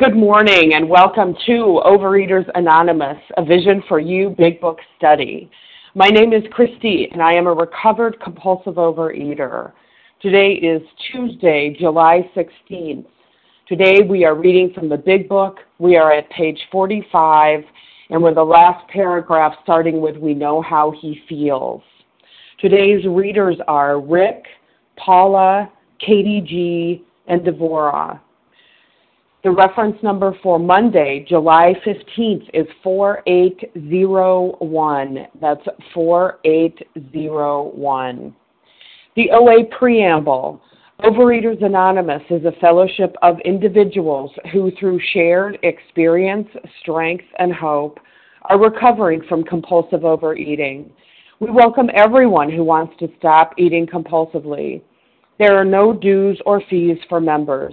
Good morning and welcome to Overeaters Anonymous, a Vision for You Big Book study. My name is Christy and I am a recovered compulsive overeater. Today is Tuesday, July 16th. Today we are reading from the Big Book. We are at page 45 and we're the last paragraph starting with We Know How He Feels. Today's readers are Rick, Paula, Katie G., and Devorah. The reference number for Monday, July 15th is 4801. That's 4801. The OA Preamble. Overeaters Anonymous is a fellowship of individuals who, through shared experience, strength, and hope, are recovering from compulsive overeating. We welcome everyone who wants to stop eating compulsively. There are no dues or fees for members.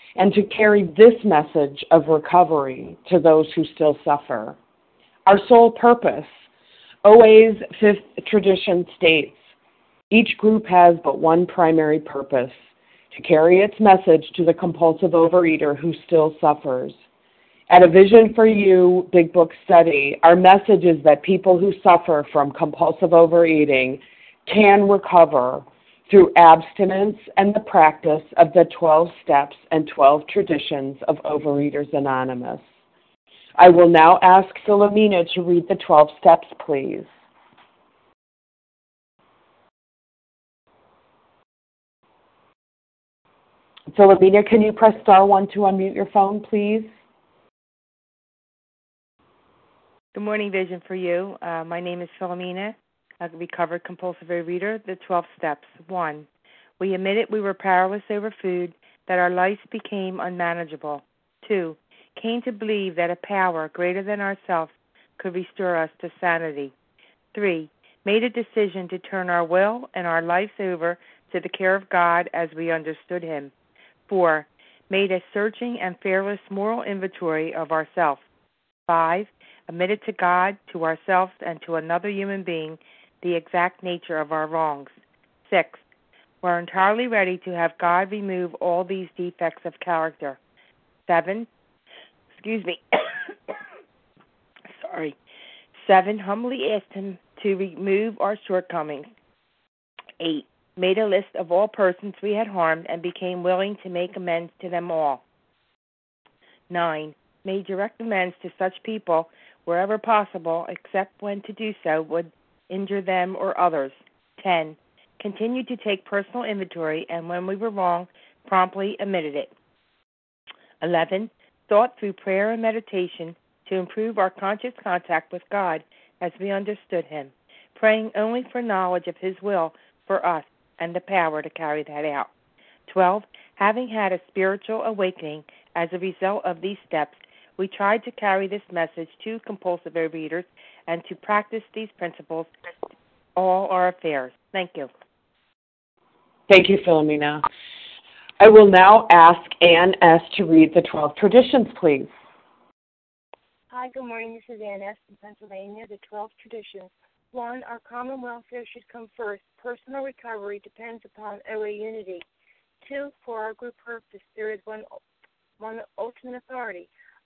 and to carry this message of recovery to those who still suffer. Our sole purpose, OA's fifth tradition states, each group has but one primary purpose to carry its message to the compulsive overeater who still suffers. At a Vision for You Big Book study, our message is that people who suffer from compulsive overeating can recover through abstinence and the practice of the 12 steps and 12 traditions of Overeaters Anonymous. I will now ask Philomena to read the 12 steps, please. Philomena, can you press star one to unmute your phone, please? Good morning, Vision for You. Uh, my name is Philomena a recovered compulsive reader, the 12 steps. 1. We admitted we were powerless over food, that our lives became unmanageable. 2. Came to believe that a power greater than ourselves could restore us to sanity. 3. Made a decision to turn our will and our lives over to the care of God as we understood Him. 4. Made a searching and fearless moral inventory of ourselves. 5. Admitted to God, to ourselves, and to another human being the exact nature of our wrongs. Six, we're entirely ready to have God remove all these defects of character. Seven, excuse me, sorry. Seven, humbly asked Him to remove our shortcomings. Eight, made a list of all persons we had harmed and became willing to make amends to them all. Nine, made direct amends to such people wherever possible, except when to do so would injure them or others. 10. Continued to take personal inventory and when we were wrong, promptly admitted it. 11. Thought through prayer and meditation to improve our conscious contact with God as we understood Him, praying only for knowledge of His will for us and the power to carry that out. 12. Having had a spiritual awakening as a result of these steps, we tried to carry this message to compulsive readers and to practice these principles all our affairs. Thank you. Thank you, Philomena. I will now ask Ann S. to read the 12 traditions, please. Hi, good morning. This is Ann S. from Pennsylvania. The 12 traditions. One, our common welfare should come first. Personal recovery depends upon OA unity. Two, for our group purpose, there is one, one ultimate authority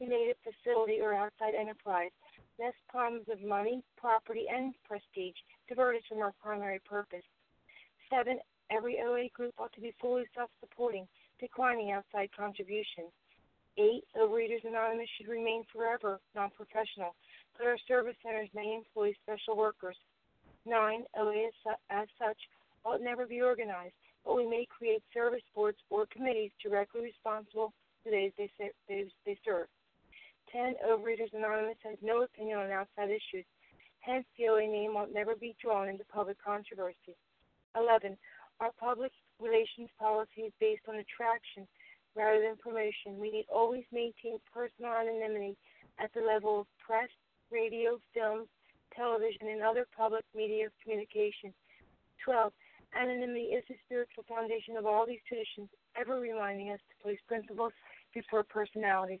related facility or outside enterprise, lest problems of money, property, and prestige divert us from our primary purpose. Seven, every OA group ought to be fully self supporting, declining outside contributions. Eight, Overeaters Anonymous should remain forever non professional. but our service centers may employ special workers. 9. OA as such ought never be organized, but we may create service boards or committees directly responsible to those they serve. 10. Overeaters Anonymous has no opinion on outside issues. Hence, the OA name will never be drawn into public controversy. 11. Our public relations policy is based on attraction rather than promotion. We need always maintain personal anonymity at the level of press, radio, films, television, and other public media of communication. 12. Anonymity is the spiritual foundation of all these traditions, ever reminding us to place principles before personalities.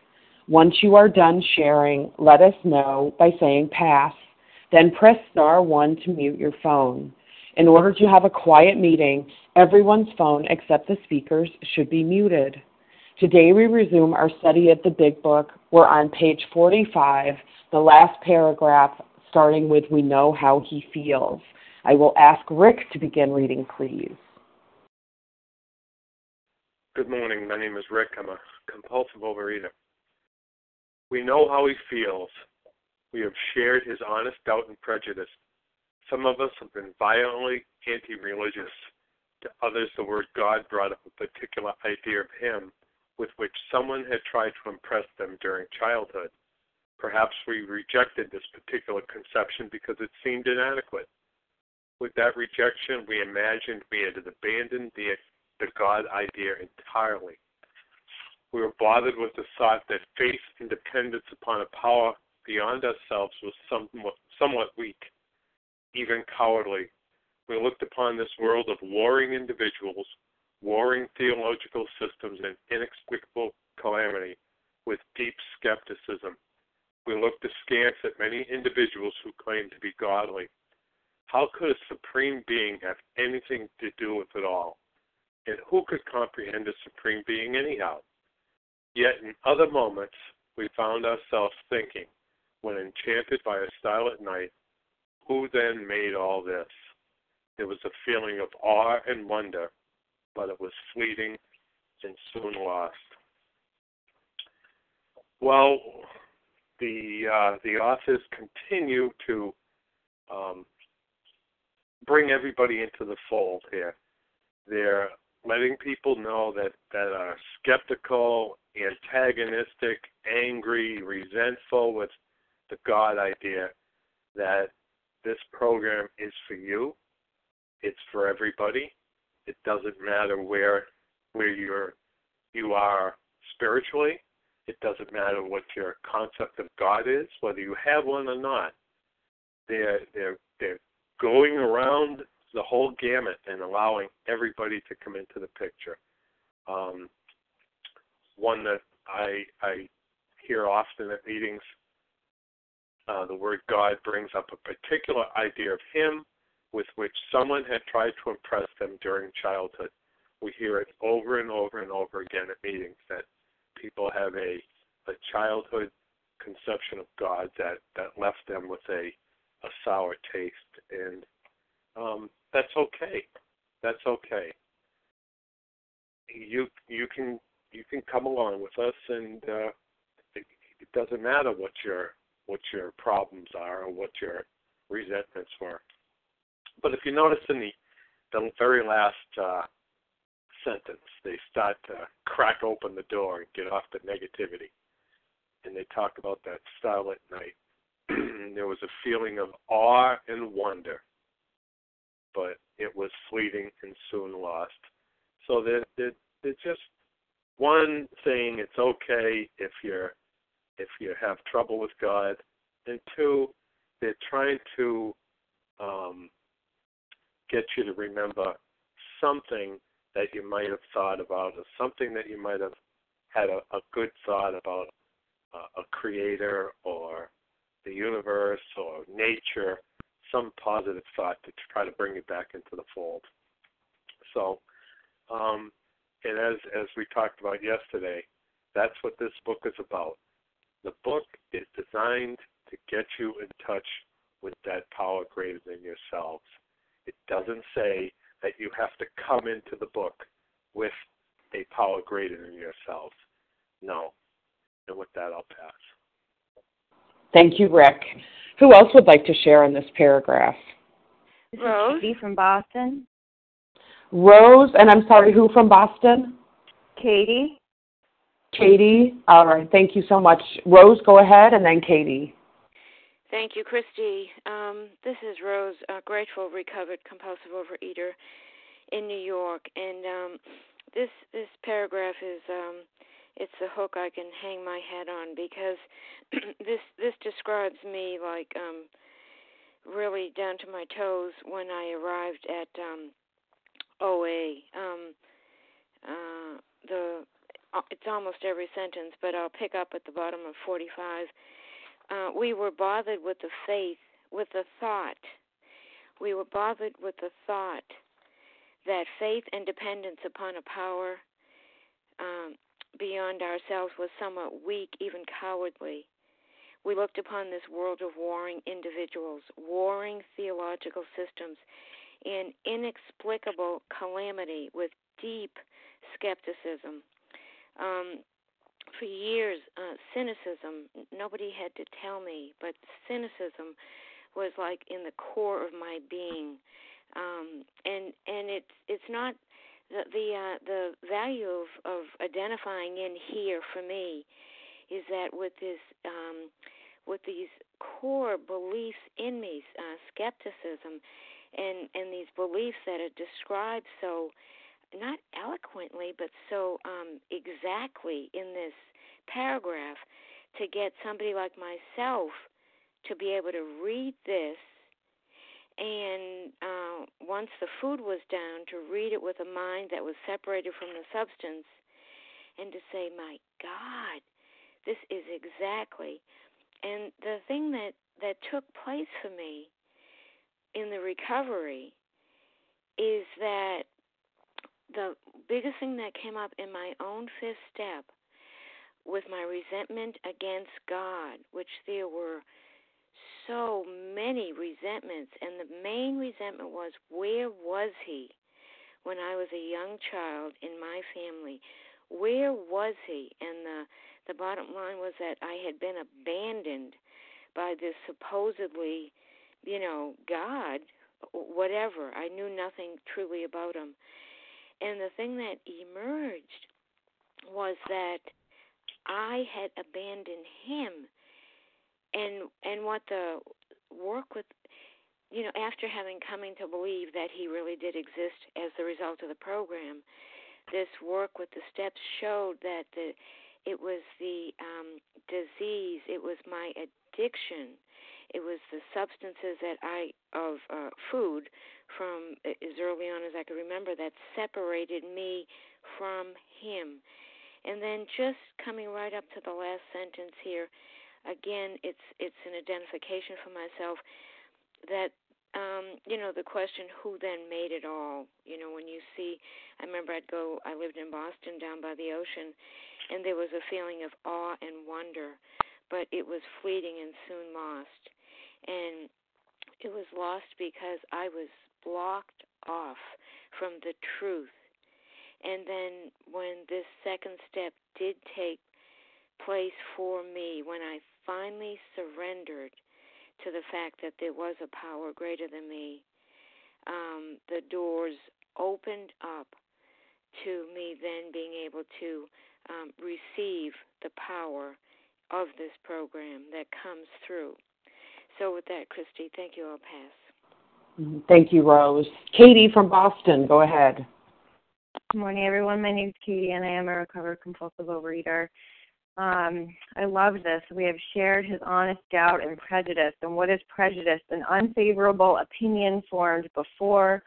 Once you are done sharing, let us know by saying pass. Then press star 1 to mute your phone. In order to have a quiet meeting, everyone's phone except the speaker's should be muted. Today we resume our study of the Big Book. We're on page 45, the last paragraph, starting with We Know How He Feels. I will ask Rick to begin reading, please. Good morning. My name is Rick. I'm a compulsive overeater. We know how he feels. We have shared his honest doubt and prejudice. Some of us have been violently anti religious. To others, the word God brought up a particular idea of him with which someone had tried to impress them during childhood. Perhaps we rejected this particular conception because it seemed inadequate. With that rejection, we imagined we had abandoned the, the God idea entirely. We were bothered with the thought that faith and dependence upon a power beyond ourselves was somewhat, somewhat weak, even cowardly. We looked upon this world of warring individuals, warring theological systems, and inexplicable calamity with deep skepticism. We looked askance at many individuals who claimed to be godly how could a supreme being have anything to do with it all? And who could comprehend a supreme being anyhow? Yet in other moments, we found ourselves thinking, when enchanted by a silent night, who then made all this? There was a feeling of awe and wonder, but it was fleeting and soon lost. Well, the uh, the authors continue to um, bring everybody into the fold here. They're letting people know that that are skeptical, antagonistic, angry, resentful with the God idea that this program is for you. It's for everybody. It doesn't matter where where you're you are spiritually. It doesn't matter what your concept of God is, whether you have one or not. They're they're they're going around the whole gamut and allowing everybody to come into the picture. Um, one that I I hear often at meetings, uh, the word God brings up a particular idea of Him with which someone had tried to impress them during childhood. We hear it over and over and over again at meetings that people have a a childhood conception of God that that left them with a a sour taste, and um, that's okay. That's okay. You you can you can come along with us, and uh, it, it doesn't matter what your what your problems are or what your resentments were. But if you notice in the the very last uh, sentence, they start to crack open the door and get off the negativity, and they talk about that silent night there was a feeling of awe and wonder, but it was fleeting and soon lost. So they're, they're, they're just one thing, it's okay if you're if you have trouble with God, and two, they're trying to um, get you to remember something that you might have thought about, or something that you might have had a, a good thought about uh, a creator or the universe or nature, some positive thought to try to bring you back into the fold. So, um, and as as we talked about yesterday, that's what this book is about. The book is designed to get you in touch with that power greater than yourselves. It doesn't say that you have to come into the book with a power greater than yourselves. No. And with that, I'll pass. Thank you, Rick. Who else would like to share on this paragraph? This Rose? is Katie from Boston. Rose, and I'm sorry, who from Boston? Katie. Katie. All right, thank you so much. Rose, go ahead, and then Katie. Thank you, Christy. Um, this is Rose, a grateful, recovered, compulsive overeater in New York, and um, this this paragraph is um, it's the hook I can hang my head on because this this describes me like um, really down to my toes when I arrived at um, OA. Um, uh, the uh, it's almost every sentence, but I'll pick up at the bottom of 45 uh, we were bothered with the faith, with the thought. We were bothered with the thought that faith and dependence upon a power um, beyond ourselves was somewhat weak, even cowardly. We looked upon this world of warring individuals, warring theological systems, and inexplicable calamity with deep skepticism. Um, for years, uh, cynicism, nobody had to tell me, but cynicism was like in the core of my being. Um, and and it's it's not the the uh, the value of of identifying in here for me is that with this um, with these core beliefs in me, uh, skepticism, and and these beliefs that are described so not eloquently, but so um, exactly in this paragraph to get somebody like myself to be able to read this and uh, once the food was down to read it with a mind that was separated from the substance and to say my god this is exactly and the thing that that took place for me in the recovery is that the biggest thing that came up in my own fifth step with my resentment against God, which there were so many resentments, and the main resentment was where was He when I was a young child in my family? Where was He? And the the bottom line was that I had been abandoned by this supposedly, you know, God, whatever. I knew nothing truly about Him. And the thing that emerged was that I had abandoned him. And and what the work with you know, after having coming to believe that he really did exist as the result of the program, this work with the steps showed that the it was the um, disease, it was my addiction, it was the substances that I of uh, food from as early on as I could remember that separated me from him. And then just coming right up to the last sentence here, again, it's it's an identification for myself that um, you know, the question who then made it all. You know, when you see I remember I'd go I lived in Boston down by the ocean and there was a feeling of awe and wonder, but it was fleeting and soon lost. And it was lost because I was blocked off from the truth. And then when this second step did take place for me, when I finally surrendered to the fact that there was a power greater than me, um, the doors opened up to me then being able to um, receive the power of this program that comes through. So, with that, Christy, thank you. I'll pass. Thank you, Rose. Katie from Boston, go ahead. Good morning, everyone. My name is Katie, and I am a recovered compulsive overeater. Um, I love this. We have shared his honest doubt and prejudice. And what is prejudice? An unfavorable opinion formed before,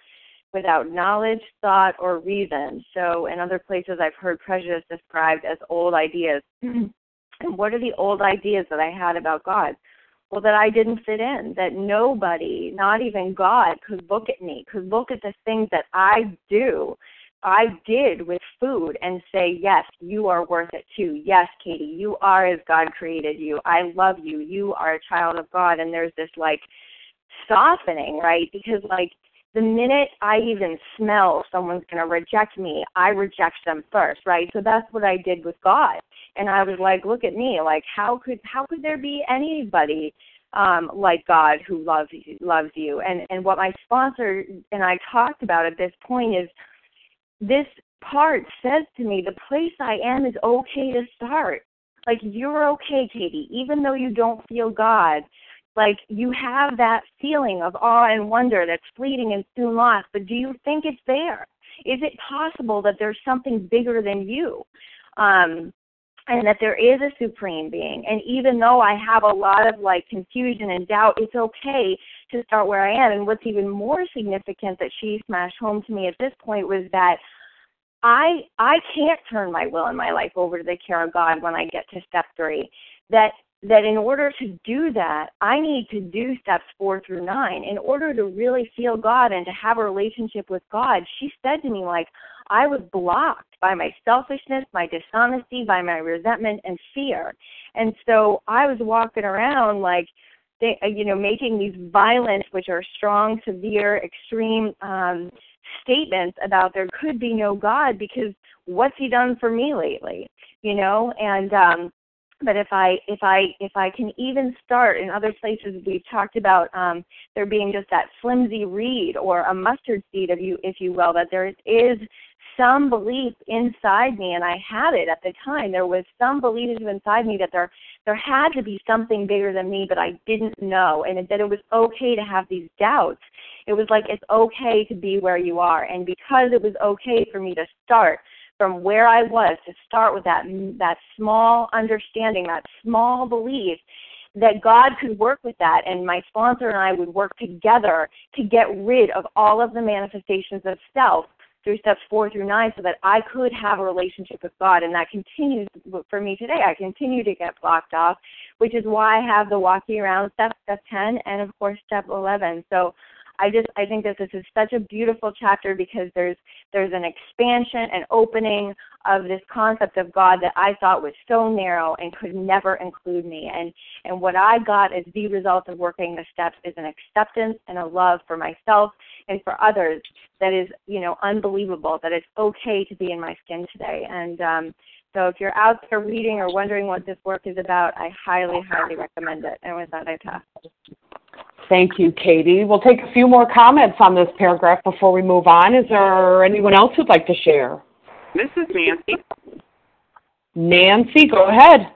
without knowledge, thought, or reason. So, in other places, I've heard prejudice described as old ideas. and what are the old ideas that I had about God? Well, that I didn't fit in, that nobody, not even God, could look at me, could look at the things that I do I did with food and say, yes, you are worth it too. Yes, Katie, you are as God created you. I love you. You are a child of God. And there's this like softening, right? Because like the minute I even smell someone's going to reject me, I reject them first, right? So that's what I did with God. And I was like, look at me. Like how could how could there be anybody um, like God who loves you, loves you? And and what my sponsor and I talked about at this point is this part says to me the place I am is okay to start. Like you're okay, Katie, even though you don't feel God. Like you have that feeling of awe and wonder that's fleeting and soon lost, but do you think it's there? Is it possible that there's something bigger than you? Um, and that there is a supreme being. And even though I have a lot of like confusion and doubt, it's okay to start where I am. And what's even more significant that she smashed home to me at this point was that I I can't turn my will and my life over to the care of God when I get to step three. That that in order to do that, I need to do steps four through nine. In order to really feel God and to have a relationship with God, she said to me, like, I was blocked by my selfishness, my dishonesty, by my resentment and fear. And so I was walking around like, they, you know, making these violent, which are strong, severe, extreme um, statements about there could be no God because what's he done for me lately? You know, and um but if I if I if I can even start in other places we've talked about um there being just that flimsy reed or a mustard seed of you if you will, that there is some belief inside me and I had it at the time. There was some belief inside me that there there had to be something bigger than me, but I didn't know. And that it was okay to have these doubts. It was like it's okay to be where you are, and because it was okay for me to start from where I was, to start with that that small understanding, that small belief that God could work with that, and my sponsor and I would work together to get rid of all of the manifestations of self through steps four through nine so that I could have a relationship with God. And that continues for me today. I continue to get blocked off, which is why I have the walking around step, step 10, and of course, step 11. So I just I think that this is such a beautiful chapter because there's there's an expansion and opening of this concept of God that I thought was so narrow and could never include me. And and what I got as the result of working the steps is an acceptance and a love for myself and for others that is, you know, unbelievable, that it's okay to be in my skin today. And um so if you're out there reading or wondering what this work is about, I highly, highly recommend it. And with that I pass. Thank you, Katie. We'll take a few more comments on this paragraph before we move on. Is there anyone else who'd like to share? This is Nancy. Nancy, go ahead.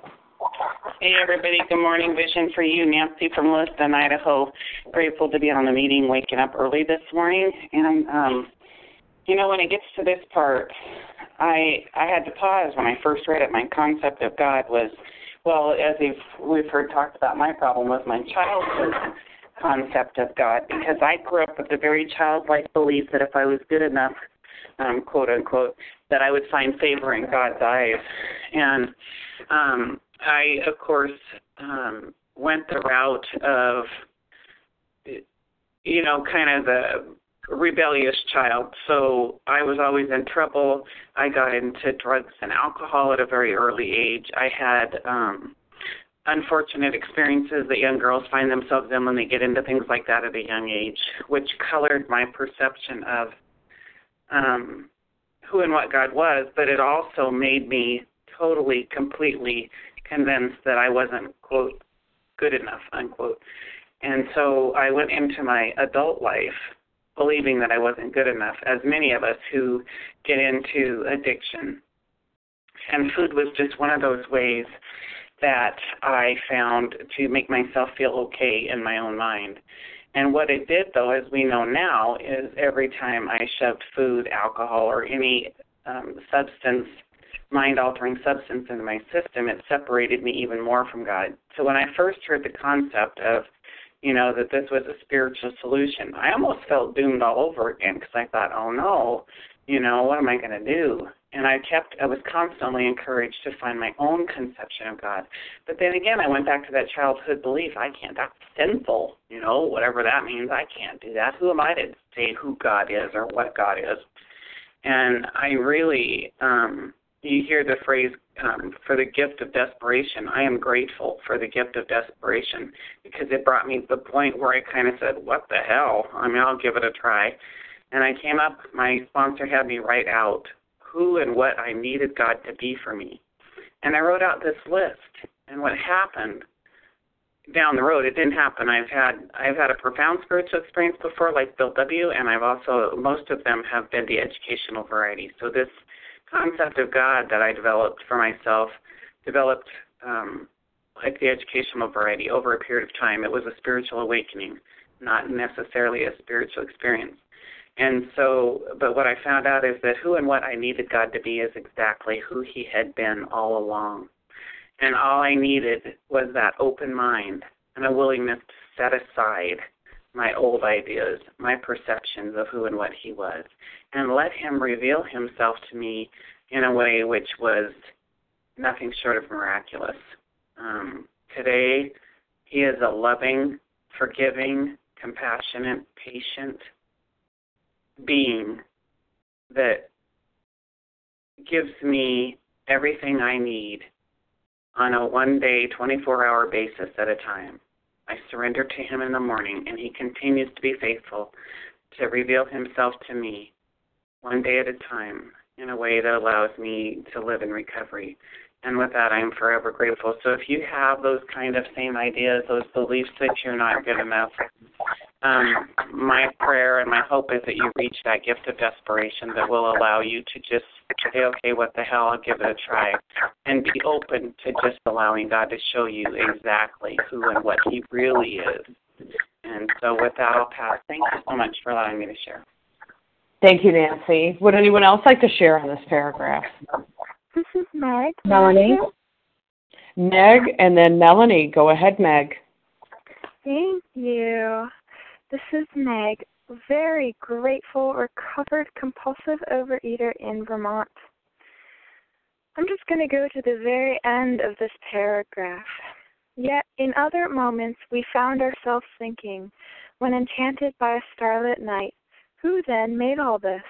Hey, everybody. Good morning. Vision for you. Nancy from Lewiston, Idaho. Grateful to be on the meeting, waking up early this morning. And, um, you know, when it gets to this part, I I had to pause when I first read it. My concept of God was, well, as we've, we've heard talked about, my problem was my childhood concept of God because I grew up with a very childlike belief that if I was good enough, um, quote unquote, that I would find favor in God's eyes. And um, I, of course, um, went the route of, you know, kind of the rebellious child. So I was always in trouble. I got into drugs and alcohol at a very early age. I had um unfortunate experiences that young girls find themselves in when they get into things like that at a young age, which colored my perception of um, who and what God was, but it also made me totally, completely convinced that I wasn't, quote, good enough, unquote. And so I went into my adult life believing that I wasn't good enough, as many of us who get into addiction. And food was just one of those ways that I found to make myself feel okay in my own mind. And what it did, though, as we know now, is every time I shoved food, alcohol, or any um, substance, mind altering substance into my system, it separated me even more from God. So when I first heard the concept of, you know, that this was a spiritual solution, I almost felt doomed all over again because I thought, oh no, you know, what am I going to do? And I kept, I was constantly encouraged to find my own conception of God. But then again, I went back to that childhood belief I can't, that's sinful, you know, whatever that means, I can't do that. Who am I to say who God is or what God is? And I really, um, you hear the phrase um, for the gift of desperation. I am grateful for the gift of desperation because it brought me to the point where I kind of said, What the hell? I mean, I'll give it a try. And I came up, my sponsor had me write out who and what I needed God to be for me. And I wrote out this list. And what happened down the road, it didn't happen. I've had I've had a profound spiritual experience before, like Bill W. And I've also most of them have been the educational variety. So this concept of God that I developed for myself developed um, like the educational variety over a period of time. It was a spiritual awakening, not necessarily a spiritual experience. And so, but what I found out is that who and what I needed God to be is exactly who He had been all along. And all I needed was that open mind and a willingness to set aside my old ideas, my perceptions of who and what He was, and let Him reveal Himself to me in a way which was nothing short of miraculous. Um, today, He is a loving, forgiving, compassionate, patient, being that gives me everything I need on a one day, 24 hour basis at a time. I surrender to Him in the morning, and He continues to be faithful to reveal Himself to me one day at a time in a way that allows me to live in recovery. And with that, I'm forever grateful. So if you have those kind of same ideas, those beliefs that you're not good enough, um, my prayer and my hope is that you reach that gift of desperation that will allow you to just say, okay, what the hell, I'll give it a try, and be open to just allowing God to show you exactly who and what He really is. And so, with that, I'll pass. Thank you so much for allowing me to share. Thank you, Nancy. Would anyone else like to share on this paragraph? This is Meg. Melanie. Meg, and then Melanie. Go ahead, Meg. Thank you. This is Meg, very grateful, recovered compulsive overeater in Vermont. I'm just going to go to the very end of this paragraph. Yet in other moments we found ourselves thinking, when enchanted by a starlit night, who then made all this?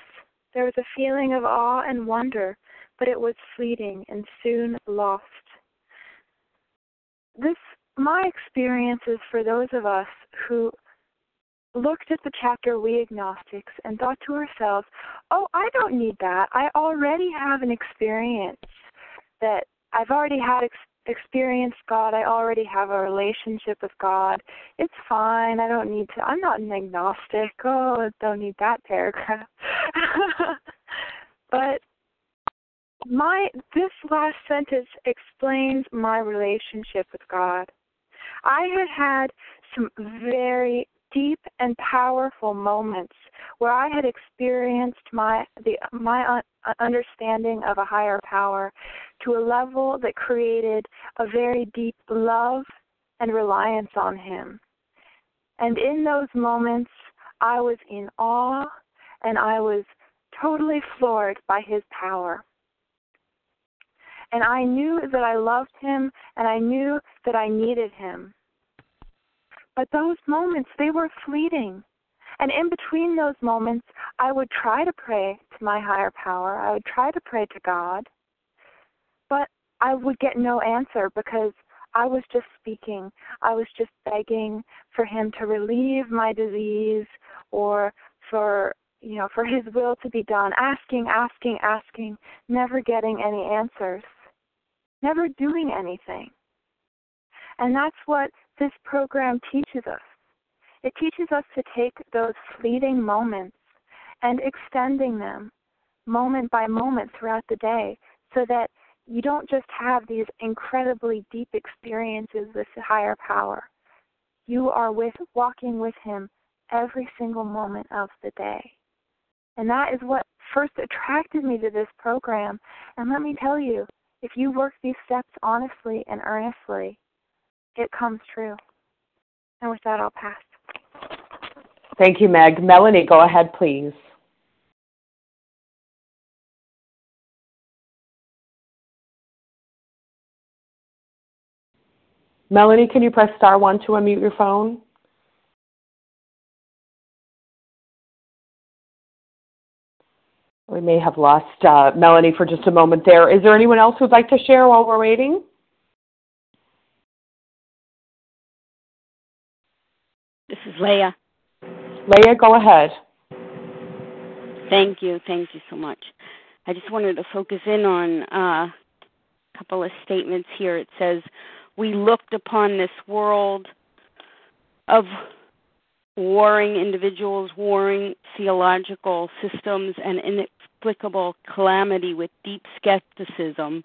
There was a feeling of awe and wonder, but it was fleeting and soon lost. This my experience is for those of us who looked at the chapter We Agnostics and thought to ourselves, oh, I don't need that. I already have an experience that I've already had ex- experienced God. I already have a relationship with God. It's fine. I don't need to. I'm not an agnostic. Oh, I don't need that paragraph. but my this last sentence explains my relationship with God. I had had some very deep and powerful moments where I had experienced my the my uh, understanding of a higher power to a level that created a very deep love and reliance on him. And in those moments I was in awe and I was totally floored by his power. And I knew that I loved him and I knew that I needed him. But those moments, they were fleeting. And in between those moments, I would try to pray to my higher power. I would try to pray to God. But I would get no answer because I was just speaking. I was just begging for him to relieve my disease or for you know, for his will to be done, asking, asking, asking, never getting any answers, never doing anything. And that's what this program teaches us. It teaches us to take those fleeting moments and extending them moment by moment throughout the day so that you don't just have these incredibly deep experiences with higher power. you are with walking with him every single moment of the day. And that is what first attracted me to this program. And let me tell you, if you work these steps honestly and earnestly, it comes true. And with that, I'll pass. Thank you, Meg. Melanie, go ahead, please. Melanie, can you press star one to unmute your phone? We may have lost uh, Melanie for just a moment there. Is there anyone else who'd like to share while we're waiting? This is Leah. Leah, go ahead. Thank you. Thank you so much. I just wanted to focus in on uh, a couple of statements here. It says, We looked upon this world of warring individuals, warring theological systems, and inexplicable calamity with deep skepticism.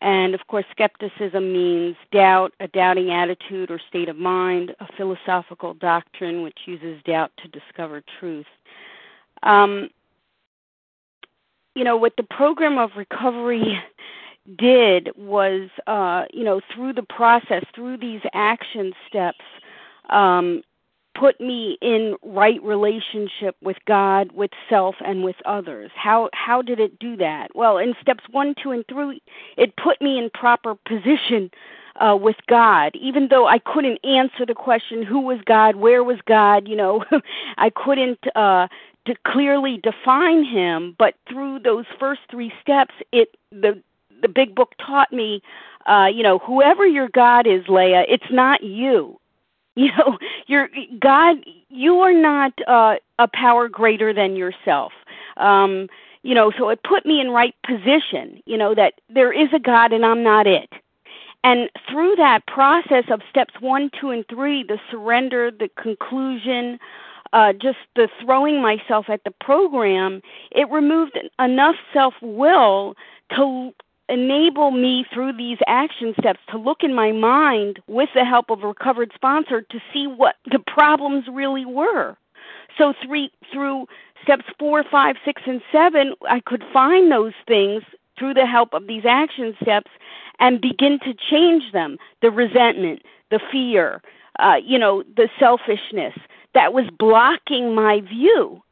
And of course, skepticism means doubt, a doubting attitude or state of mind, a philosophical doctrine which uses doubt to discover truth. Um, you know, what the program of recovery did was, uh, you know, through the process, through these action steps, um, put me in right relationship with God, with self, and with others. How how did it do that? Well, in steps one, two, and three, it put me in proper position uh, with God, even though I couldn't answer the question, who was God, where was God, you know, I couldn't uh, to clearly define him, but through those first three steps, it the the big book taught me, uh, you know, whoever your God is, Leah, it's not you. You know, you're God. You are not uh, a power greater than yourself. Um, you know, so it put me in right position. You know that there is a God and I'm not it. And through that process of steps one, two, and three, the surrender, the conclusion, uh, just the throwing myself at the program, it removed enough self will to enable me through these action steps to look in my mind with the help of a recovered sponsor to see what the problems really were. So three through steps four, five, six, and seven, I could find those things through the help of these action steps and begin to change them. The resentment, the fear, uh, you know, the selfishness that was blocking my view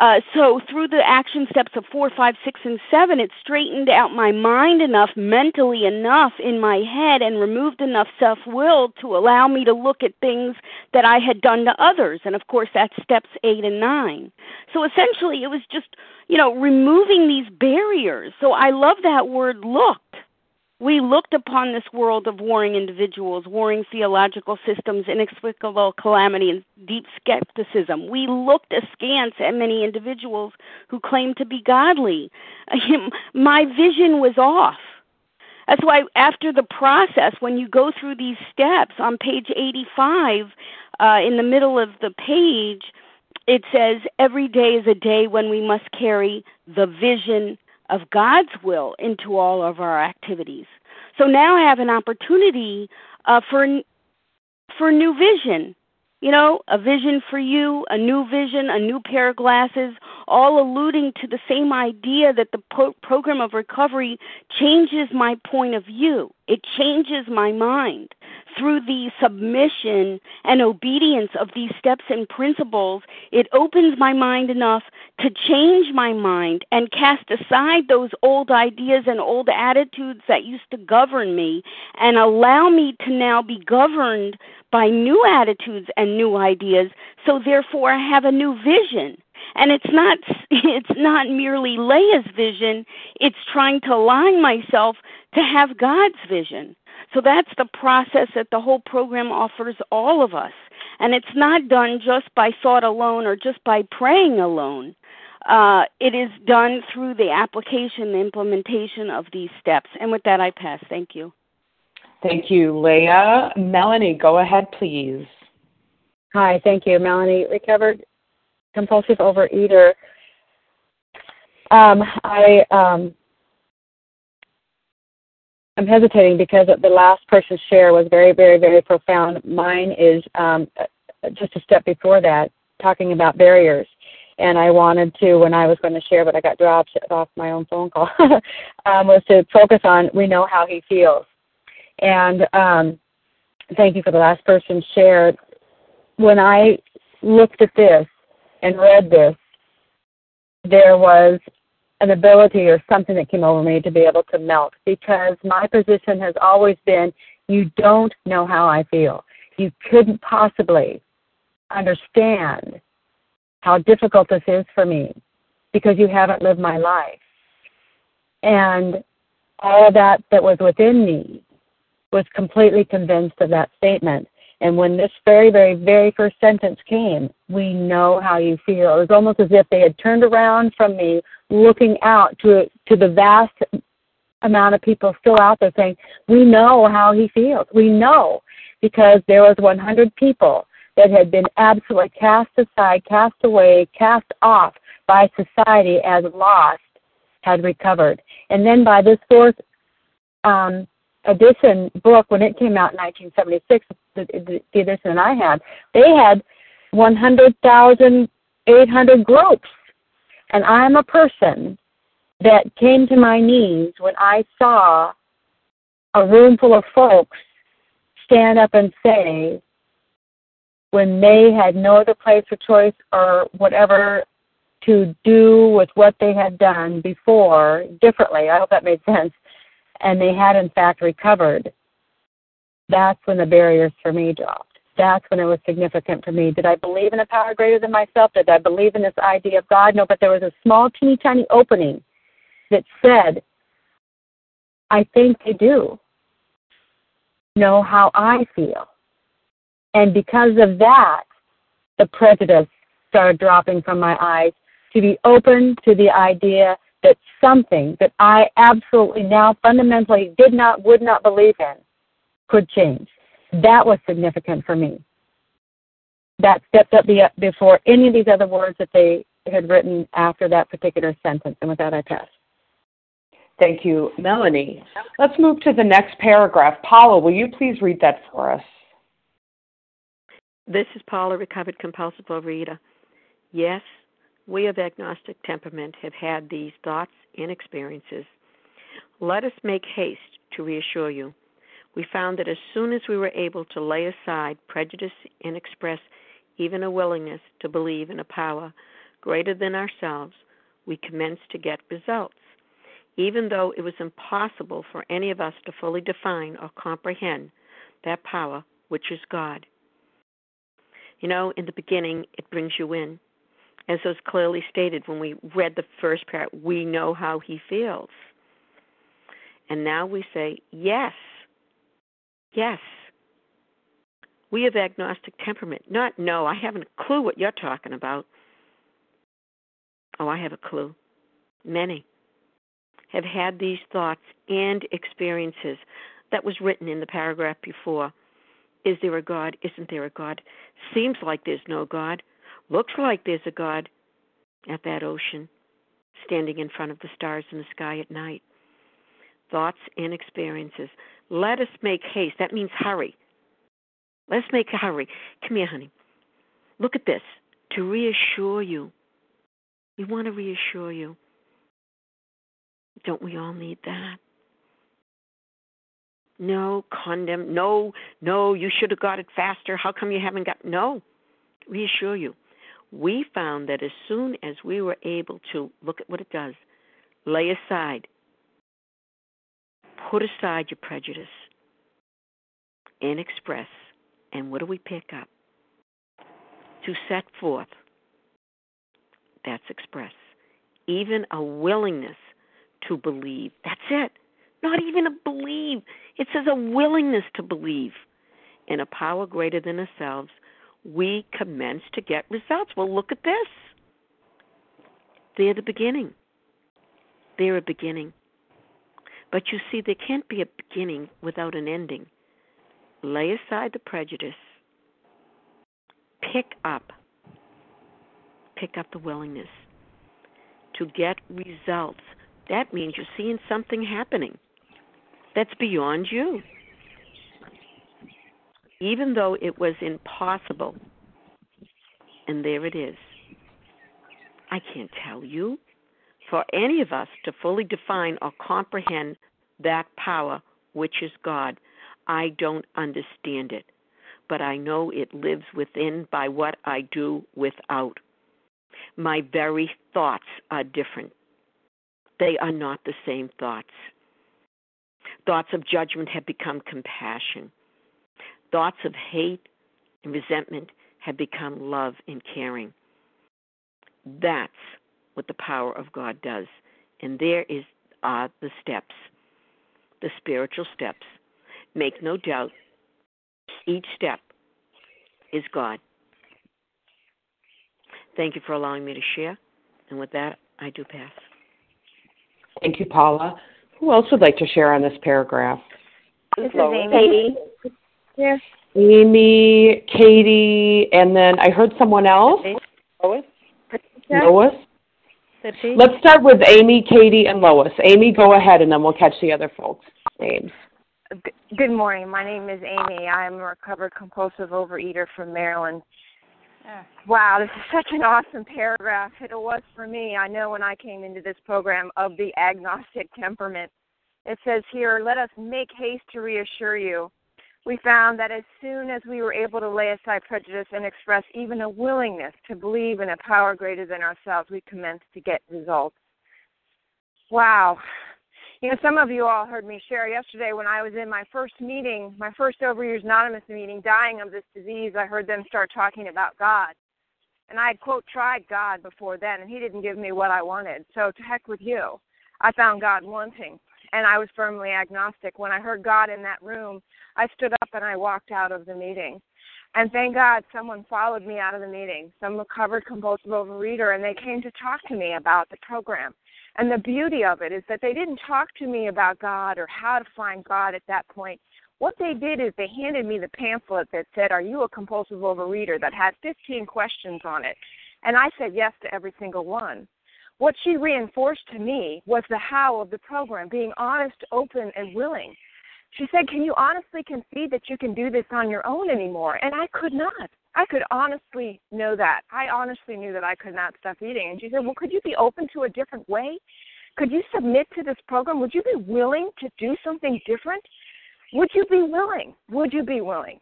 Uh, so through the action steps of four, five, six, and seven, it straightened out my mind enough, mentally enough in my head, and removed enough self will to allow me to look at things that I had done to others. And of course, that's steps eight and nine. So essentially, it was just, you know, removing these barriers. So I love that word looked we looked upon this world of warring individuals, warring theological systems, inexplicable calamity, and deep skepticism. We looked askance at many individuals who claimed to be godly. My vision was off. That's why, after the process, when you go through these steps on page 85, uh, in the middle of the page, it says, Every day is a day when we must carry the vision of God's will into all of our activities. So now I have an opportunity uh, for for new vision. You know, a vision for you, a new vision, a new pair of glasses, all alluding to the same idea that the po- program of recovery changes my point of view. It changes my mind through the submission and obedience of these steps and principles, it opens my mind enough to change my mind and cast aside those old ideas and old attitudes that used to govern me and allow me to now be governed by new attitudes and new ideas. So therefore I have a new vision. And it's not it's not merely Leah's vision, it's trying to align myself to have God's vision. So that's the process that the whole program offers all of us. And it's not done just by thought alone or just by praying alone. Uh, it is done through the application, the implementation of these steps. And with that, I pass. Thank you. Thank you, Leah. Melanie, go ahead, please. Hi, thank you. Melanie, recovered compulsive overeater. Um, I um, I'm hesitating because the last person's share was very, very, very profound. Mine is um, just a step before that, talking about barriers. And I wanted to, when I was going to share, but I got dropped off my own phone call, um, was to focus on we know how he feels. And um, thank you for the last person shared. When I looked at this and read this, there was an ability or something that came over me to be able to melt because my position has always been you don't know how I feel. You couldn't possibly understand how difficult this is for me because you haven't lived my life. And all of that that was within me was completely convinced of that statement. And when this very, very, very first sentence came, we know how you feel. It was almost as if they had turned around from me, looking out to to the vast amount of people still out there saying, "We know how he feels. We know," because there was 100 people that had been absolutely cast aside, cast away, cast off by society as lost, had recovered. And then by this fourth um, edition book, when it came out in 1976, the, the, edition I had, they had 100,800 groups. And I'm a person that came to my knees when I saw a room full of folks stand up and say, when they had no other place or choice or whatever to do with what they had done before differently. I hope that made sense and they had in fact recovered, that's when the barriers for me dropped. That's when it was significant for me. Did I believe in a power greater than myself? Did I believe in this idea of God? No, but there was a small, teeny tiny opening that said, I think they do know how I feel. And because of that, the prejudice started dropping from my eyes to be open to the idea that something that I absolutely now fundamentally did not, would not believe in could change. That was significant for me. That stepped up before any of these other words that they had written after that particular sentence. And with that, I pass. Thank you, Melanie. Let's move to the next paragraph. Paula, will you please read that for us? This is Paula, recovered compulsive overeater. Yes, we of agnostic temperament have had these thoughts and experiences. Let us make haste to reassure you. We found that as soon as we were able to lay aside prejudice and express even a willingness to believe in a power greater than ourselves, we commenced to get results, even though it was impossible for any of us to fully define or comprehend that power, which is God. You know, in the beginning, it brings you in as was clearly stated when we read the first part, we know how he feels. And now we say, yes, yes. We have agnostic temperament. Not, no, I haven't a clue what you're talking about. Oh, I have a clue. Many have had these thoughts and experiences. That was written in the paragraph before. Is there a God? Isn't there a God? Seems like there's no God. Looks like there's a God at that ocean, standing in front of the stars in the sky at night. Thoughts and experiences. Let us make haste. That means hurry. Let's make a hurry. Come here, honey. Look at this. To reassure you. We want to reassure you. Don't we all need that? No, condemn. No, no, you should have got it faster. How come you haven't got. No, reassure you we found that as soon as we were able to look at what it does, lay aside, put aside your prejudice, and express, and what do we pick up? To set forth, that's express. Even a willingness to believe. That's it. Not even a believe. It says a willingness to believe in a power greater than ourselves we commence to get results. Well, look at this. They're the beginning. They're a beginning. But you see, there can't be a beginning without an ending. Lay aside the prejudice. Pick up. Pick up the willingness to get results. That means you're seeing something happening. that's beyond you. Even though it was impossible, and there it is. I can't tell you. For any of us to fully define or comprehend that power, which is God, I don't understand it, but I know it lives within by what I do without. My very thoughts are different. They are not the same thoughts. Thoughts of judgment have become compassion. Thoughts of hate and resentment have become love and caring. That's what the power of God does. And there is are the steps, the spiritual steps. Make no doubt, each step is God. Thank you for allowing me to share. And with that, I do pass. Thank you, Paula. Who else would like to share on this paragraph? This is Amy. Yes. Amy, Katie, and then I heard someone else. Lois? Lois. Let's start with Amy, Katie, and Lois. Amy, go ahead, and then we'll catch the other folks' names. Good morning. My name is Amy. I'm a recovered compulsive overeater from Maryland. Wow, this is such an awesome paragraph. It was for me. I know when I came into this program of the agnostic temperament. It says here, let us make haste to reassure you. We found that as soon as we were able to lay aside prejudice and express even a willingness to believe in a power greater than ourselves, we commenced to get results. Wow. You know, some of you all heard me share yesterday when I was in my first meeting, my first Overeaters Anonymous meeting, dying of this disease. I heard them start talking about God. And I had, quote, tried God before then, and He didn't give me what I wanted. So to heck with you. I found God wanting, and I was firmly agnostic. When I heard God in that room, I stood up and I walked out of the meeting. And thank God someone followed me out of the meeting, some recovered compulsive overeater, and they came to talk to me about the program. And the beauty of it is that they didn't talk to me about God or how to find God at that point. What they did is they handed me the pamphlet that said, Are you a compulsive overeater? that had 15 questions on it. And I said yes to every single one. What she reinforced to me was the how of the program, being honest, open, and willing. She said, Can you honestly concede that you can do this on your own anymore? And I could not. I could honestly know that. I honestly knew that I could not stop eating. And she said, Well, could you be open to a different way? Could you submit to this program? Would you be willing to do something different? Would you be willing? Would you be willing?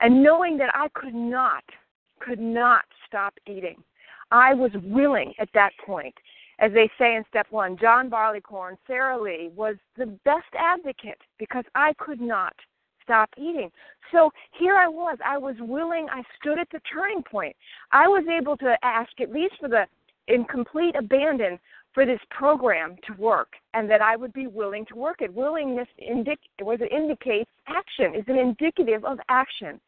And knowing that I could not, could not stop eating, I was willing at that point. As they say in step one, John Barleycorn, Sara Lee was the best advocate because I could not stop eating. So here I was. I was willing. I stood at the turning point. I was able to ask, at least for the in complete abandon, for this program to work, and that I would be willing to work it. Willingness indic- was it indicates action. Is an indicative of action,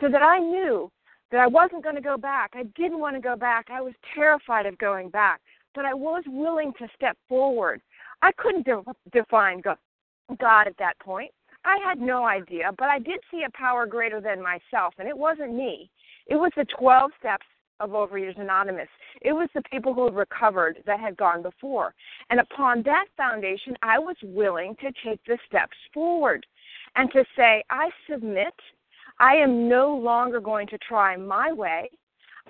so that I knew that I wasn't going to go back. I didn't want to go back. I was terrified of going back, but I was willing to step forward. I couldn't de- define God at that point. I had no idea, but I did see a power greater than myself, and it wasn't me. It was the 12 steps of Overeaters Anonymous. It was the people who had recovered that had gone before. And upon that foundation, I was willing to take the steps forward and to say, I submit. I am no longer going to try my way.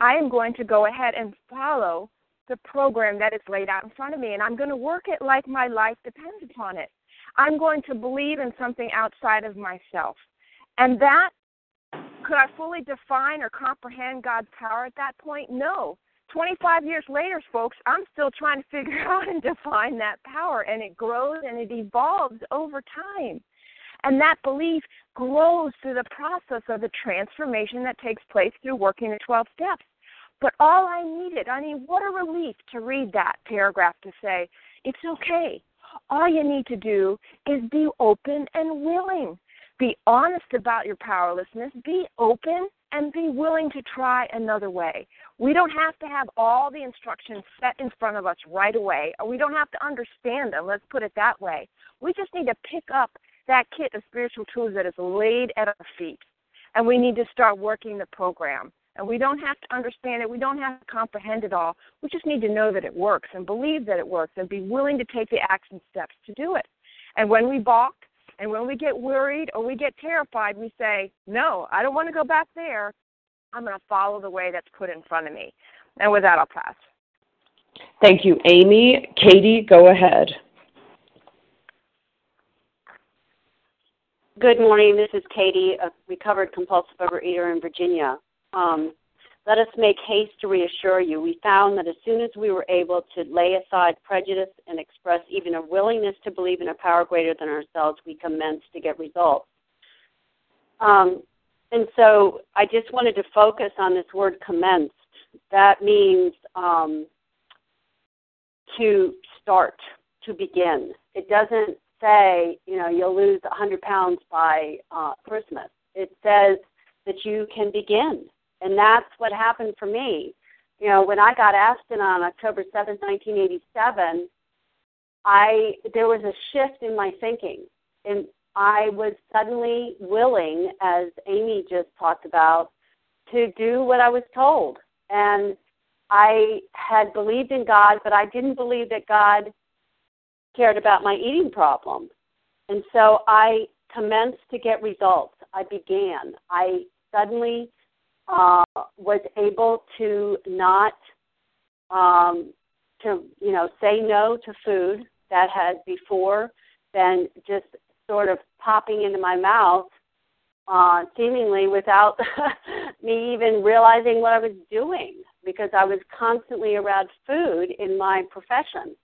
I am going to go ahead and follow the program that is laid out in front of me, and I'm going to work it like my life depends upon it. I'm going to believe in something outside of myself. And that, could I fully define or comprehend God's power at that point? No. 25 years later, folks, I'm still trying to figure out and define that power, and it grows and it evolves over time. And that belief grows through the process of the transformation that takes place through working the 12 steps. But all I needed, I mean, what a relief to read that paragraph to say, it's okay. All you need to do is be open and willing. Be honest about your powerlessness. Be open and be willing to try another way. We don't have to have all the instructions set in front of us right away, or we don't have to understand them. Let's put it that way. We just need to pick up that kit of spiritual tools that is laid at our feet, and we need to start working the program. And we don't have to understand it. We don't have to comprehend it all. We just need to know that it works and believe that it works and be willing to take the action steps to do it. And when we balk, And when we get worried or we get terrified, we say, No, I don't want to go back there. I'm going to follow the way that's put in front of me. And with that, I'll pass. Thank you, Amy. Katie, go ahead. Good morning. This is Katie, a recovered compulsive overeater in Virginia. Um, let us make haste to reassure you. We found that as soon as we were able to lay aside prejudice and express even a willingness to believe in a power greater than ourselves, we commenced to get results. Um, and so I just wanted to focus on this word commenced. That means um, to start, to begin. It doesn't say, you know, you'll lose 100 pounds by uh, Christmas. It says that you can begin and that's what happened for me. You know, when I got abstinent on October 7th, 1987, I there was a shift in my thinking. And I was suddenly willing, as Amy just talked about, to do what I was told. And I had believed in God, but I didn't believe that God cared about my eating problem. And so I commenced to get results. I began. I suddenly uh, was able to not um, to you know say no to food that had before been just sort of popping into my mouth uh, seemingly without me even realizing what I was doing because I was constantly around food in my profession.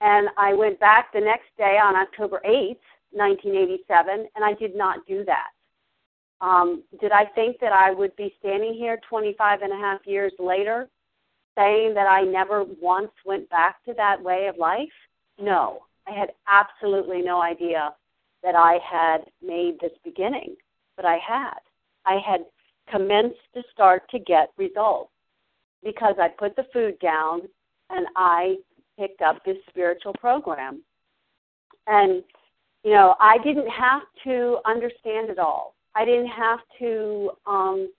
And I went back the next day on October 8th, 1987, and I did not do that. Um, did I think that I would be standing here 25 and a half years later saying that I never once went back to that way of life? No. I had absolutely no idea that I had made this beginning, but I had. I had commenced to start to get results because I put the food down and I picked up this spiritual program. And, you know, I didn't have to understand it all. I didn't have to, um,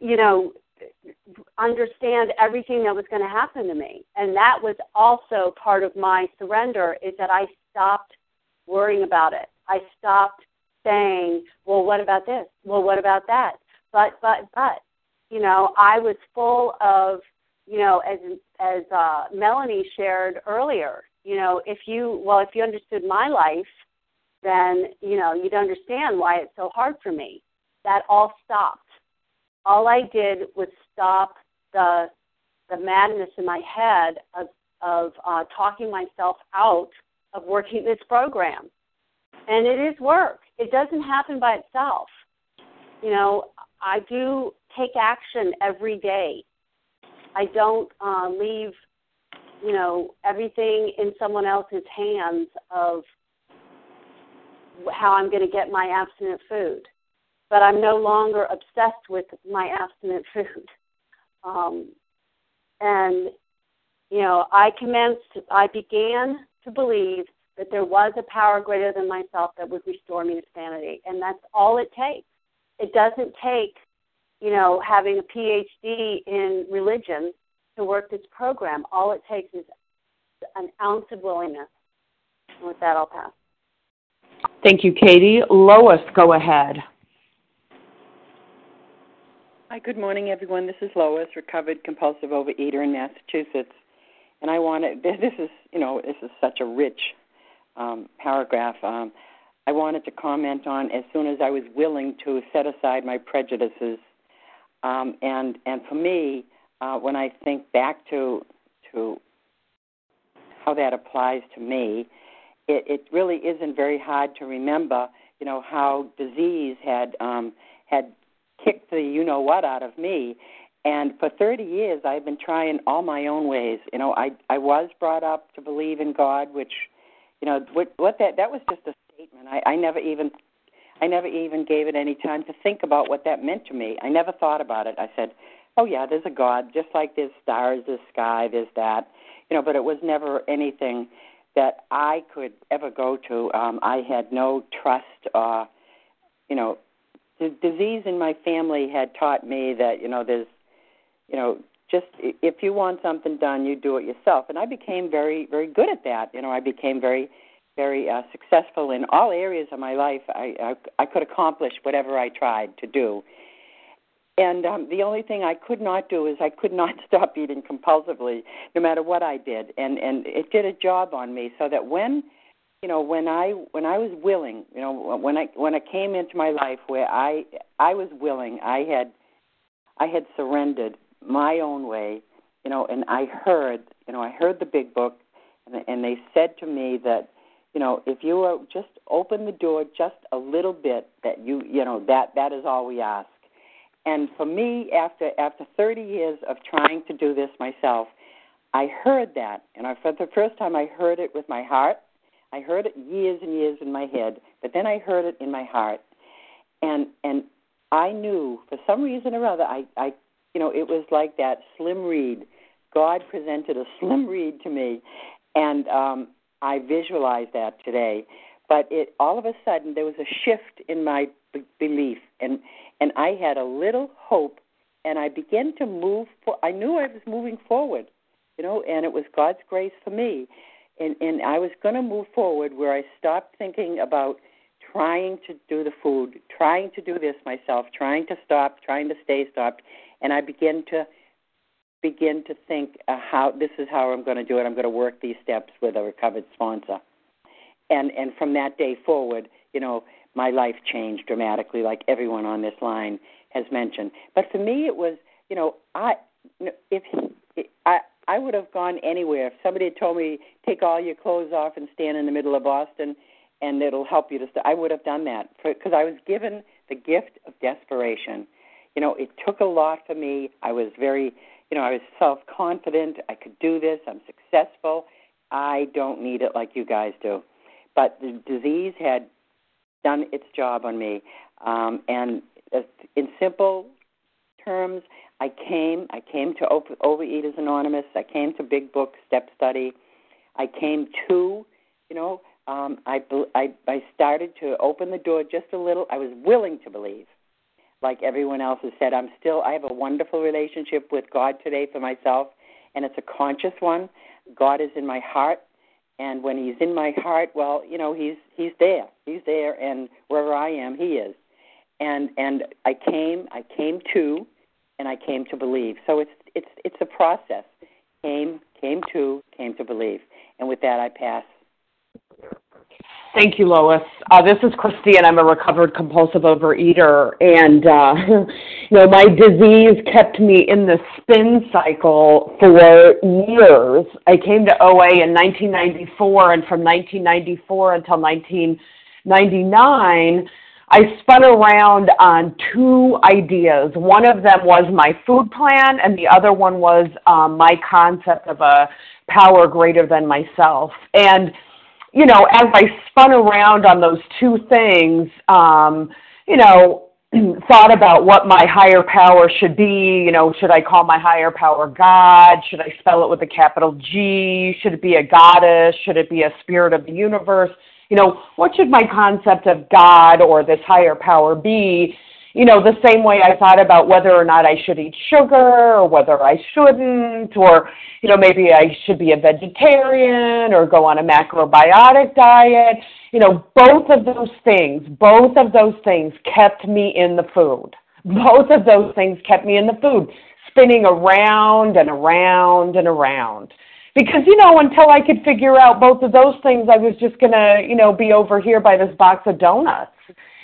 you know, understand everything that was going to happen to me. And that was also part of my surrender is that I stopped worrying about it. I stopped saying, well, what about this? Well, what about that? But, but, but, you know, I was full of, you know, as as uh, Melanie shared earlier, you know, if you well, if you understood my life, then you know you'd understand why it's so hard for me. That all stopped. All I did was stop the the madness in my head of of uh, talking myself out of working this program. And it is work. It doesn't happen by itself. You know, I do take action every day. I don't uh, leave, you know, everything in someone else's hands of how I'm going to get my abstinent food. But I'm no longer obsessed with my abstinent food. Um, and, you know, I commenced, I began to believe that there was a power greater than myself that would restore me to sanity. And that's all it takes. It doesn't take, you know, having a PhD in religion to work this program. All it takes is an ounce of willingness. And with that, I'll pass. Thank you, Katie. Lois, go ahead. Hi, good morning, everyone. This is Lois, recovered compulsive overeater in Massachusetts, and I wanted this is you know this is such a rich um, paragraph. Um, I wanted to comment on as soon as I was willing to set aside my prejudices, um, and and for me, uh, when I think back to to how that applies to me, it, it really isn't very hard to remember, you know, how disease had um, had kicked the you know what out of me. And for 30 years, I've been trying all my own ways. You know, I I was brought up to believe in God, which, you know, what what that that was just a statement. I, I never even I never even gave it any time to think about what that meant to me. I never thought about it. I said, "Oh yeah, there's a God, just like there's stars, there's sky, there's that." You know, but it was never anything that I could ever go to. Um, I had no trust. Uh, you know, the disease in my family had taught me that you know there's, you know, just if you want something done, you do it yourself. And I became very, very good at that. You know, I became very very uh, successful in all areas of my life. I, I I could accomplish whatever I tried to do. And um, the only thing I could not do is I could not stop eating compulsively, no matter what I did. And and it did a job on me, so that when you know when i when i was willing you know when i when i came into my life where i i was willing i had i had surrendered my own way you know and i heard you know i heard the big book and and they said to me that you know if you will just open the door just a little bit that you you know that that is all we ask and for me after after 30 years of trying to do this myself i heard that. And I, for the first time i heard it with my heart. I heard it years and years in my head, but then I heard it in my heart, and and I knew for some reason or other I I you know it was like that slim reed. God presented a slim reed to me, and um, I visualized that today. But it all of a sudden there was a shift in my b- belief, and and I had a little hope, and I began to move. For, I knew I was moving forward, you know, and it was God's grace for me and and I was going to move forward where I stopped thinking about trying to do the food, trying to do this myself, trying to stop, trying to stay stopped, and I began to begin to think uh, how this is how I'm going to do it. I'm going to work these steps with a recovered sponsor, and and from that day forward, you know, my life changed dramatically, like everyone on this line has mentioned. But for me, it was, you know, I if I I would have gone anywhere. If somebody had told me, take all your clothes off and stand in the middle of Boston, and it'll help you to, st-, I would have done that because I was given the gift of desperation. You know, it took a lot for me. I was very, you know, I was self confident. I could do this. I'm successful. I don't need it like you guys do. But the disease had done its job on me. Um, and in simple terms, I came. I came to Overeaters Anonymous. I came to Big Book Step Study. I came to, you know, um, I, I I started to open the door just a little. I was willing to believe, like everyone else has said. I'm still. I have a wonderful relationship with God today for myself, and it's a conscious one. God is in my heart, and when He's in my heart, well, you know, He's He's there. He's there, and wherever I am, He is. And and I came. I came to and I came to believe. So it's it's it's a process. Came came to came to believe, and with that I pass. Thank you, Lois. Uh, this is Christy, and I'm a recovered compulsive overeater. And uh, you know, my disease kept me in the spin cycle for years. I came to OA in 1994, and from 1994 until 1999. I spun around on two ideas. One of them was my food plan, and the other one was um, my concept of a power greater than myself. And, you know, as I spun around on those two things, um, you know, thought about what my higher power should be. You know, should I call my higher power God? Should I spell it with a capital G? Should it be a goddess? Should it be a spirit of the universe? you know, what should my concept of God or this higher power be? You know, the same way I thought about whether or not I should eat sugar or whether I shouldn't, or, you know, maybe I should be a vegetarian or go on a macrobiotic diet. You know, both of those things, both of those things kept me in the food. Both of those things kept me in the food, spinning around and around and around because you know until I could figure out both of those things, I was just gonna you know be over here by this box of donuts,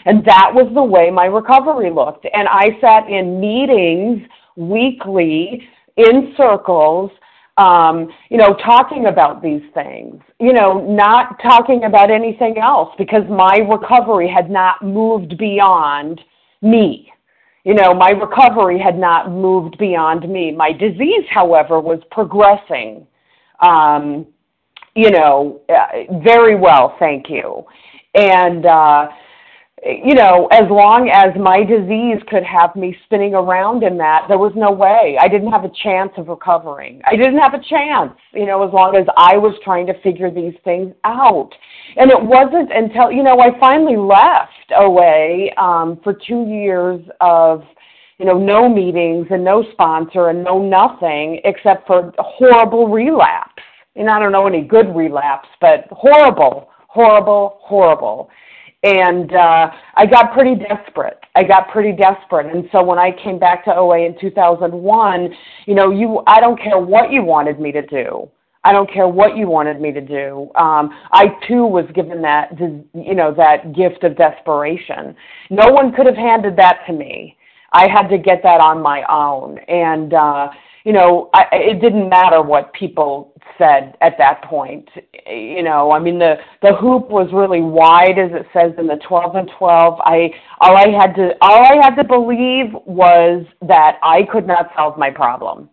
and that was the way my recovery looked. And I sat in meetings weekly in circles. Um, you know, talking about these things, you know, not talking about anything else because my recovery had not moved beyond me. You know, my recovery had not moved beyond me. My disease, however, was progressing um, you know, uh, very well, thank you. And, uh, you know, as long as my disease could have me spinning around in that, there was no way. I didn't have a chance of recovering. I didn't have a chance, you know, as long as I was trying to figure these things out. And it wasn't until, you know, I finally left OA um, for two years of you know, no meetings and no sponsor and no nothing except for horrible relapse. And I don't know any good relapse, but horrible, horrible, horrible. And uh, I got pretty desperate. I got pretty desperate. And so when I came back to OA in 2001, you know, you I don't care what you wanted me to do. I don't care what you wanted me to do. Um, I too was given that, you know, that gift of desperation. No one could have handed that to me. I had to get that on my own, and uh, you know, I, it didn't matter what people said at that point. You know, I mean, the the hoop was really wide, as it says in the 12 and 12. I all I had to all I had to believe was that I could not solve my problem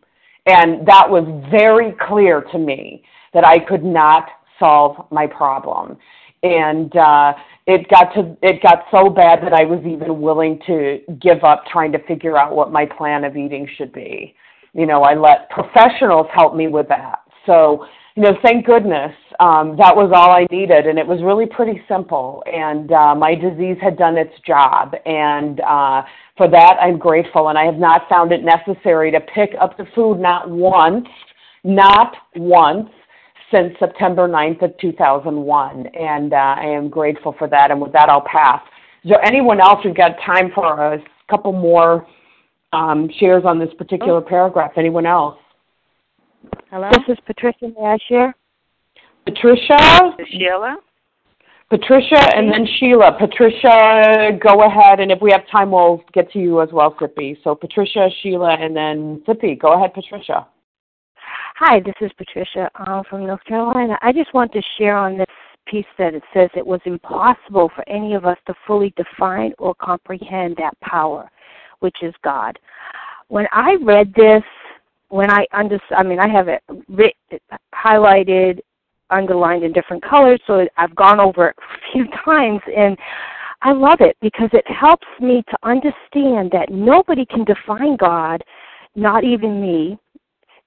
and that was very clear to me that I could not solve my problem. And uh, it got to it got so bad that I was even willing to give up trying to figure out what my plan of eating should be. You know, I let professionals help me with that. So, you know, thank goodness um, that was all I needed, and it was really pretty simple. And uh, my disease had done its job, and uh, for that I'm grateful. And I have not found it necessary to pick up the food not once, not once since September 9th of 2001, and uh, I am grateful for that. And with that, I'll pass. Is there anyone else? We've got time for a couple more um, shares on this particular paragraph. Anyone else? Hello. This is Patricia. May I share? Patricia. Sheila. Patricia and then Sheila. Patricia, go ahead, and if we have time, we'll get to you as well, Sippy. So Patricia, Sheila, and then Sippy. Go ahead, Patricia. Hi, this is Patricia um, from North Carolina. I just want to share on this piece that it says it was impossible for any of us to fully define or comprehend that power, which is God. When I read this, when I under, I mean, I have it writ, highlighted underlined in different colors, so I've gone over it a few times and I love it because it helps me to understand that nobody can define God, not even me.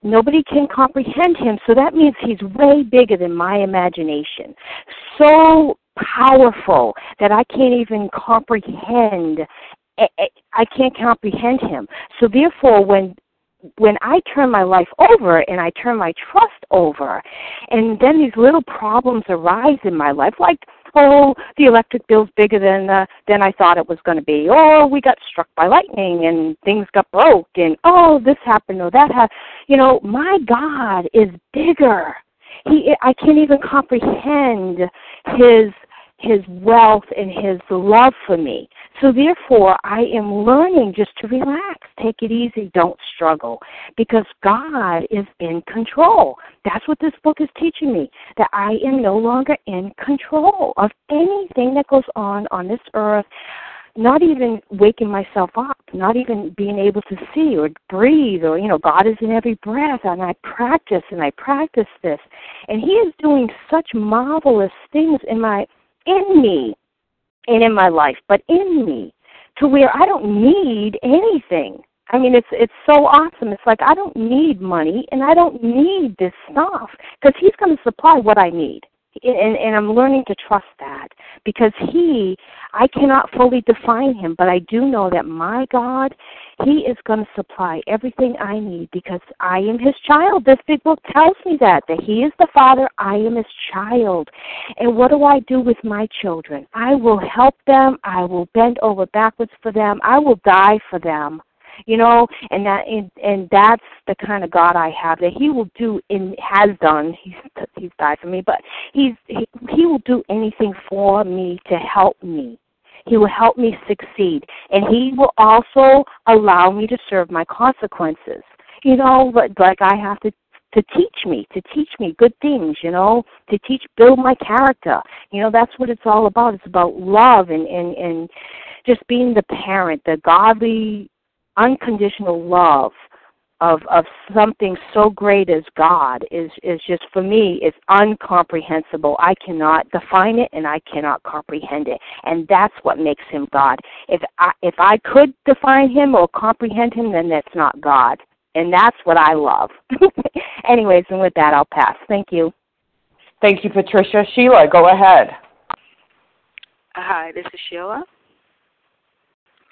Nobody can comprehend him, so that means he's way bigger than my imagination. So powerful that I can't even comprehend I can't comprehend him. So therefore when when I turn my life over and I turn my trust over, and then these little problems arise in my life, like oh, the electric bill's bigger than uh, than I thought it was going to be, or we got struck by lightning and things got broke, and oh, this happened or that happened. You know, my God is bigger. He, I can't even comprehend his his wealth and his love for me. So therefore, I am learning just to relax, take it easy, don't struggle, because God is in control. That's what this book is teaching me, that I am no longer in control of anything that goes on on this earth not even waking myself up, not even being able to see or breathe, or, you know, God is in every breath, and I practice and I practice this. And He is doing such marvelous things in my in me and in my life, but in me to where I don't need anything. I mean, it's it's so awesome. It's like I don't need money and I don't need this stuff because He's going to supply what I need and, and I'm learning to trust that because He, I cannot fully define Him, but I do know that my God, He is going to supply everything I need because I am His child. This big book tells me that that He is the Father, I am His child. And what do I do with my children? I will help them. I will bend over backwards for them. I will die for them you know and that and, and that's the kind of god i have that he will do and has done he's he's died for me but he's he, he will do anything for me to help me he will help me succeed and he will also allow me to serve my consequences you know but like i have to to teach me, to teach me good things, you know, to teach, build my character. You know, that's what it's all about. It's about love and and and just being the parent, the godly unconditional love of of something so great as God is is just for me is uncomprehensible. I cannot define it and I cannot comprehend it. And that's what makes him God. If I if I could define him or comprehend him then that's not God. And that's what I love. Anyways, and with that I'll pass. Thank you. Thank you, Patricia. Sheila, go ahead. Hi, this is Sheila.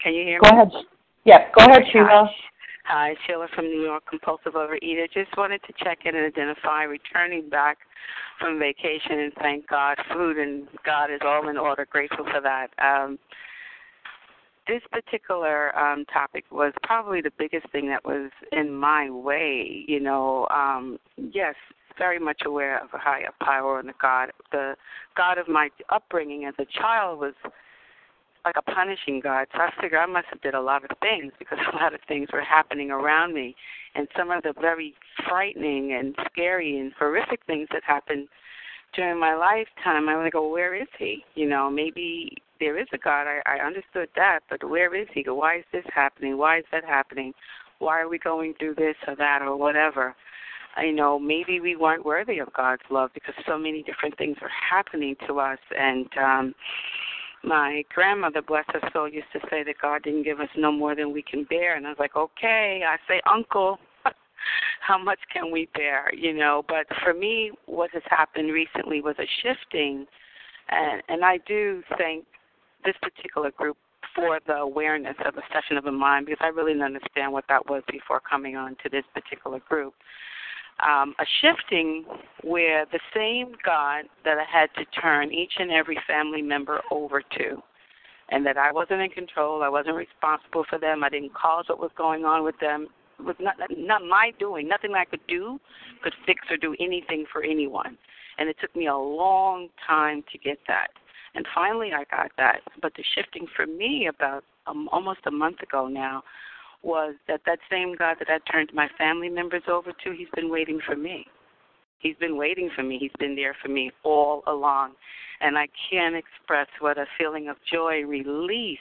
Can you hear go me? Go ahead. Yeah, go ahead, Sheila. Hi, Sheila from New York, compulsive overeater. Just wanted to check in and identify returning back from vacation and thank God. Food and God is all in order. Grateful for that. Um, this particular um, topic was probably the biggest thing that was in my way. You know, um, yes, very much aware of a higher power and the God. The God of my upbringing as a child was like a punishing God. So I figure I must have did a lot of things because a lot of things were happening around me, and some of the very frightening and scary and horrific things that happened during my lifetime. I want to go, where is He? You know, maybe there is a God. I, I understood that, but where is He? Why is this happening? Why is that happening? Why are we going through this or that or whatever? You know, maybe we weren't worthy of God's love because so many different things were happening to us, and um my grandmother, bless her soul, used to say that God didn't give us no more than we can bear. And I was like, okay. I say, Uncle, how much can we bear? You know, but for me, what has happened recently was a shifting. And, and I do thank this particular group for the awareness of a session of the mind because I really didn't understand what that was before coming on to this particular group um, a shifting where the same God that I had to turn each and every family member over to, and that I wasn't in control, I wasn't responsible for them, I didn't cause what was going on with them, was not not my doing. Nothing I could do could fix or do anything for anyone, and it took me a long time to get that. And finally, I got that. But the shifting for me about um, almost a month ago now was that that same God that I turned my family members over to, He's been waiting for me. He's been waiting for me. He's been there for me all along. And I can't express what a feeling of joy, release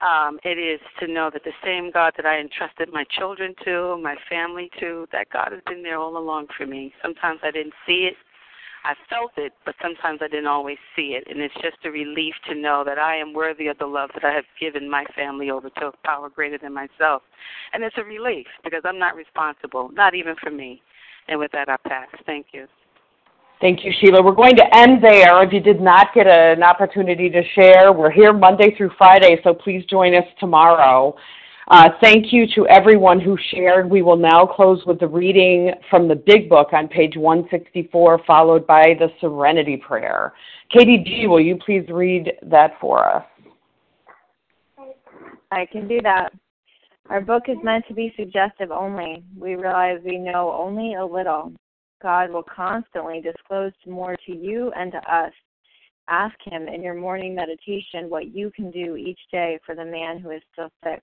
um, it is to know that the same God that I entrusted my children to, my family to, that God has been there all along for me. Sometimes I didn't see it, I felt it, but sometimes I didn't always see it. And it's just a relief to know that I am worthy of the love that I have given my family over to a power greater than myself. And it's a relief because I'm not responsible, not even for me. And with that, I pass. Thank you. Thank you, Sheila. We're going to end there. If you did not get an opportunity to share, we're here Monday through Friday, so please join us tomorrow. Uh, thank you to everyone who shared. We will now close with the reading from the Big Book on page 164, followed by the Serenity Prayer. Katie D., will you please read that for us? I can do that. Our book is meant to be suggestive only. We realize we know only a little. God will constantly disclose more to you and to us. Ask Him in your morning meditation what you can do each day for the man who is still sick.